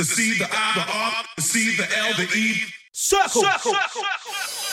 the C, the I, the R, the C, the L, the E. Circle. Circle. Circle. Circle.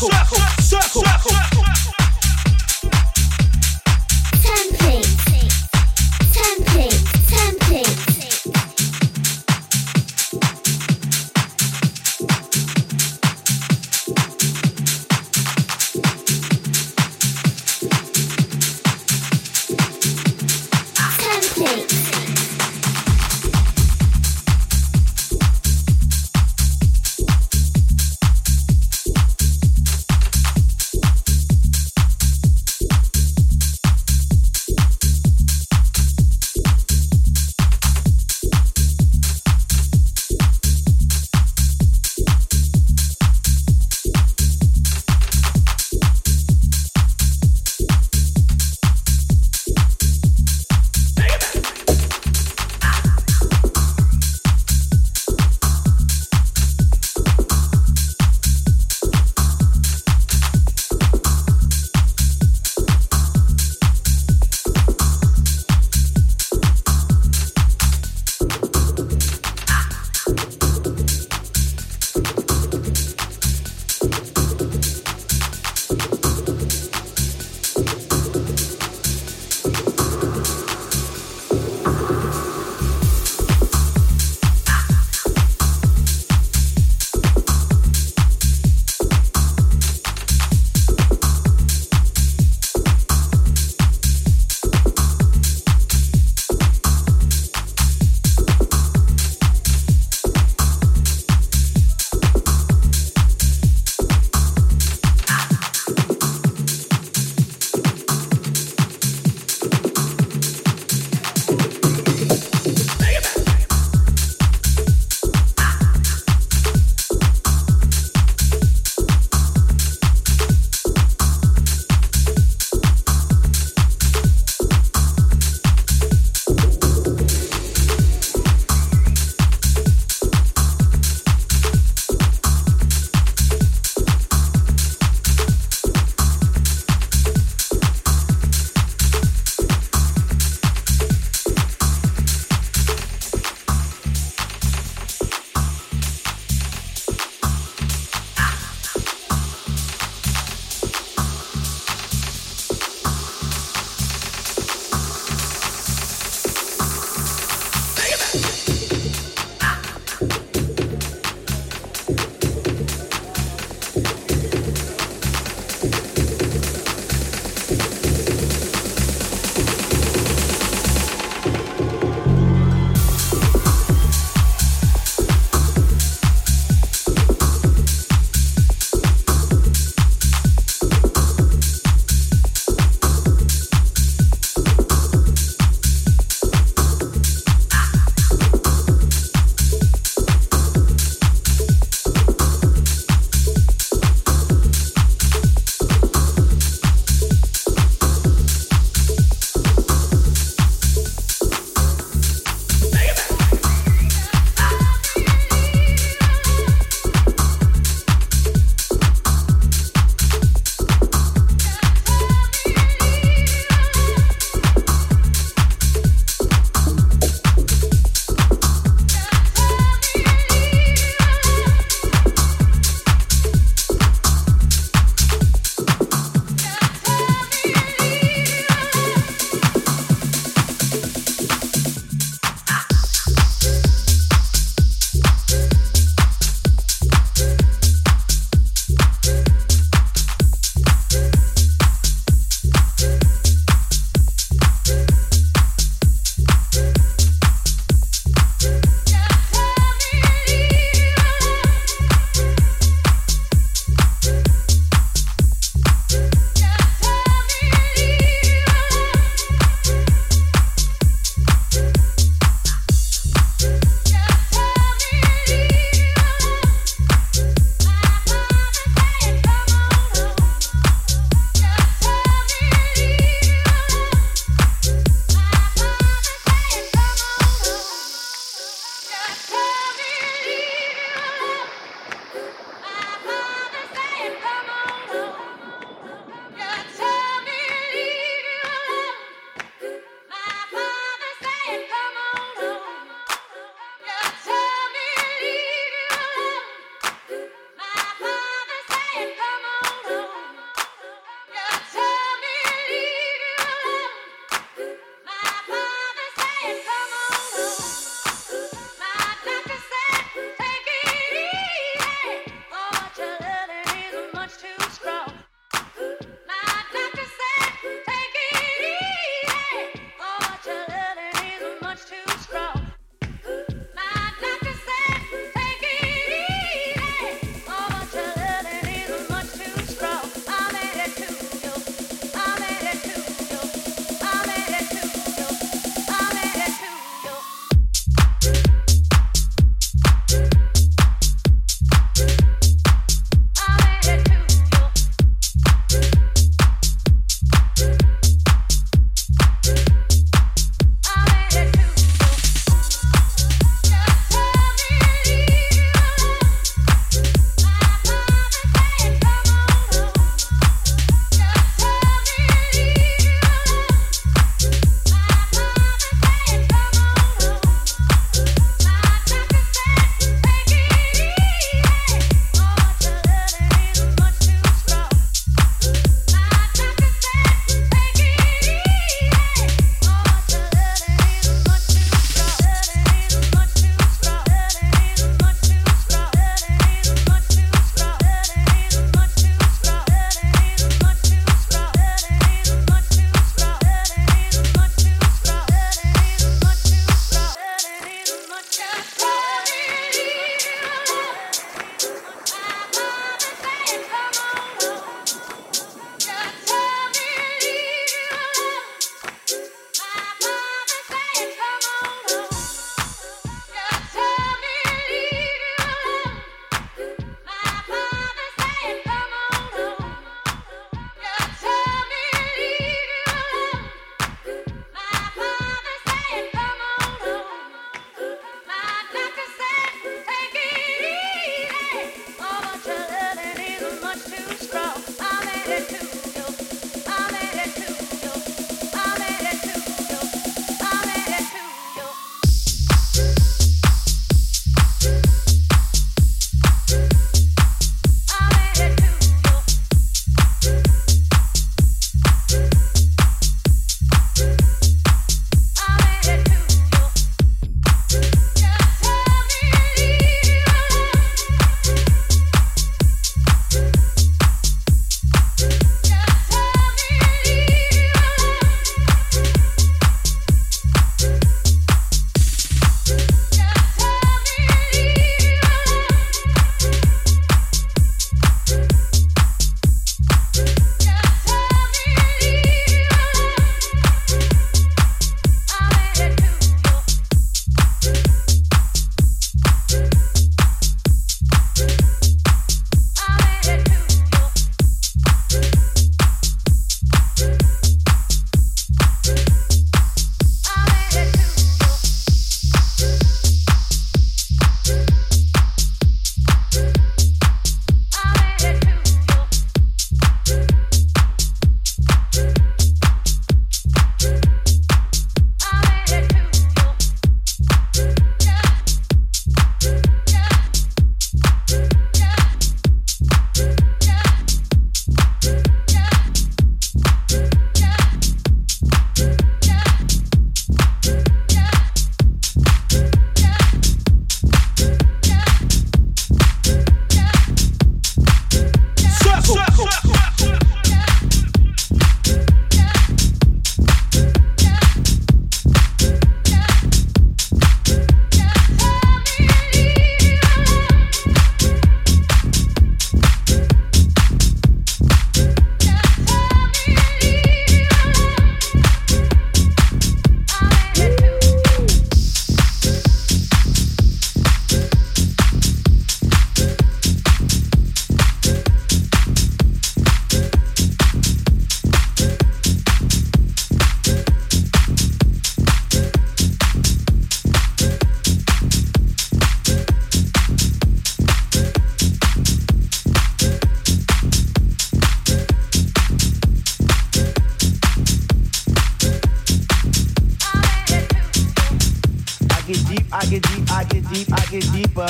circle.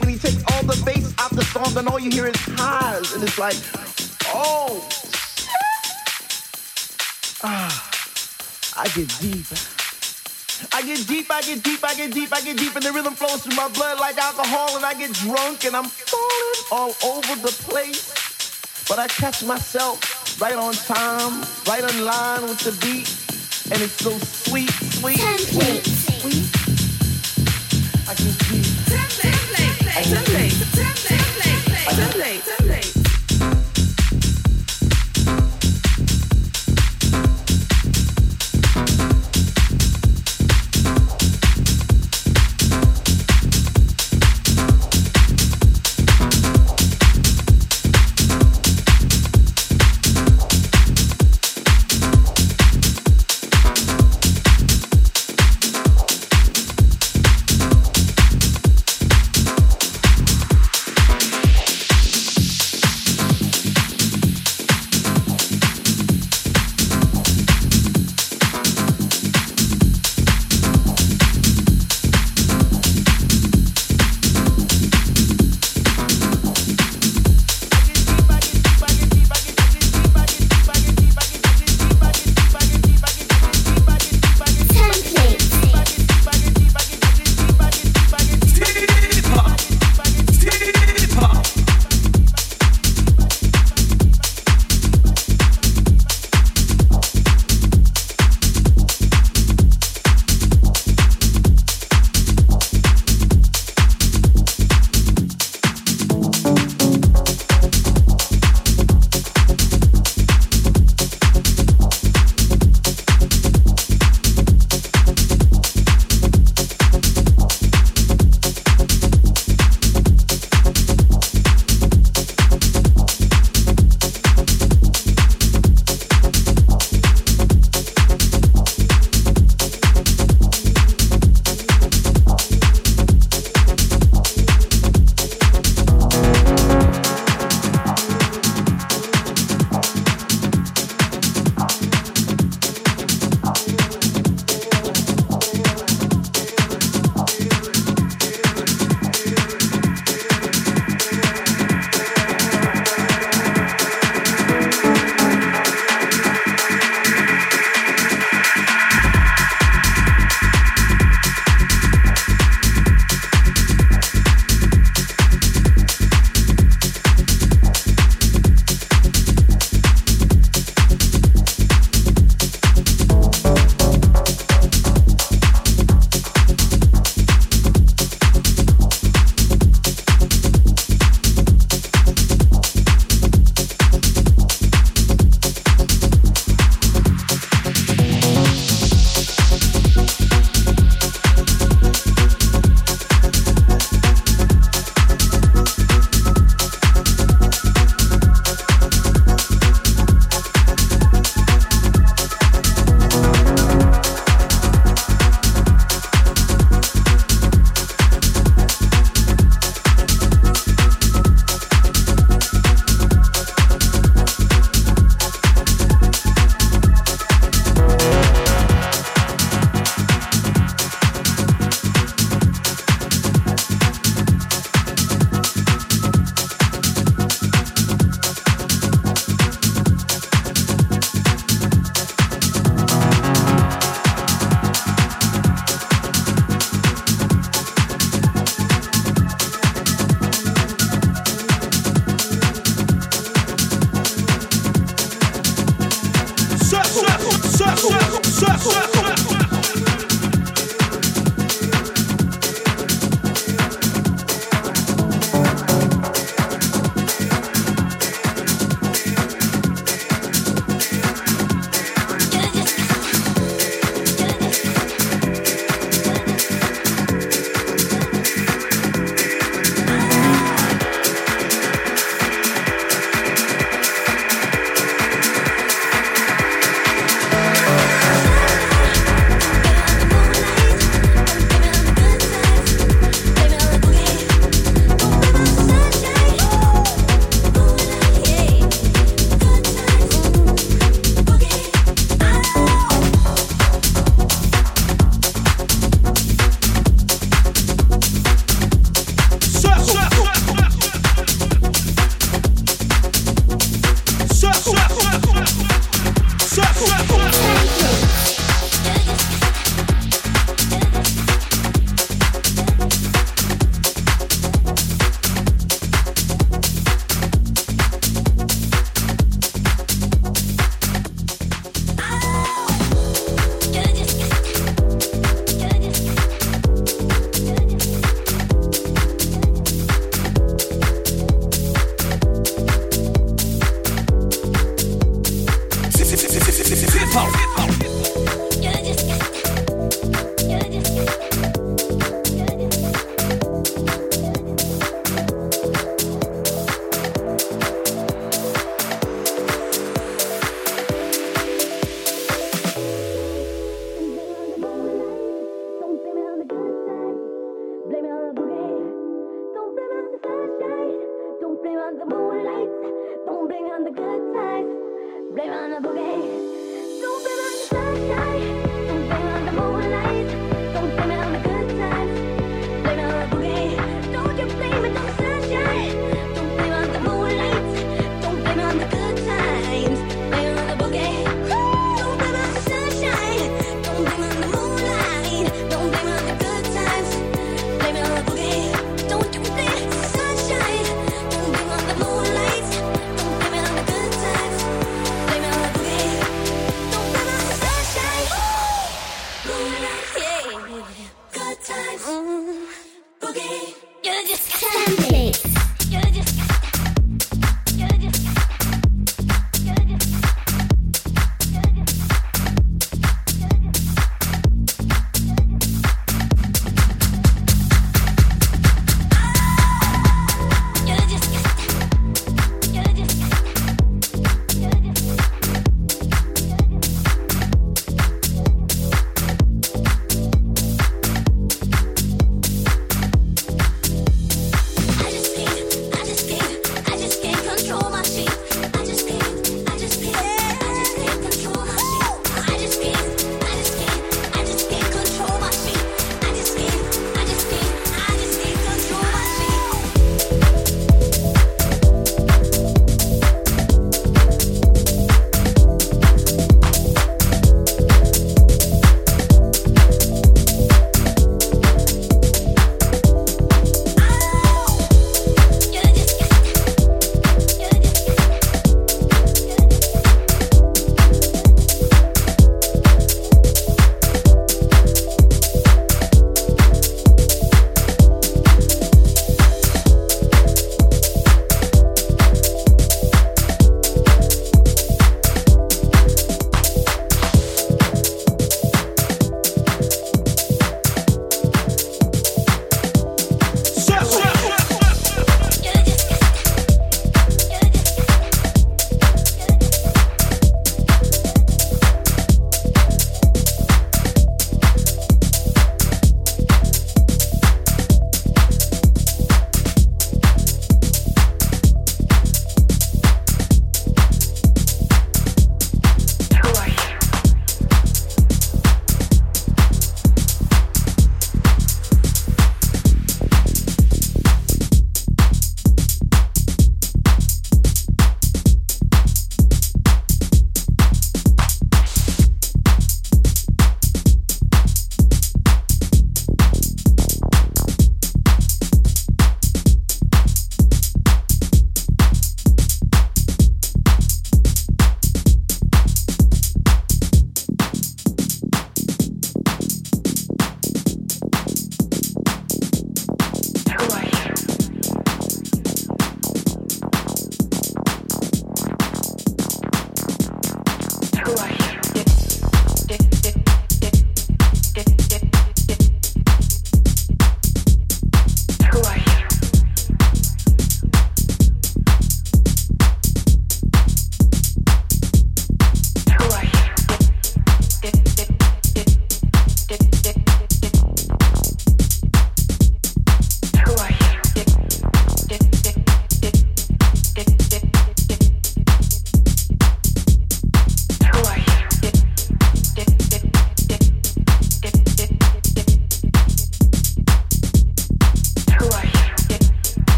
And he takes all the bass off the songs and all you hear is highs. And it's like, oh, shit. I'm falling all over the place. But I catch myself right on time, right on line with the beat. And it's so sweet, sweet, sweet, sweet. I can see. Template, template, template, template, template, template.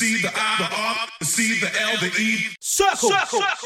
C, the I, the R, the C, the L, the E. Circle. Circle. Circle.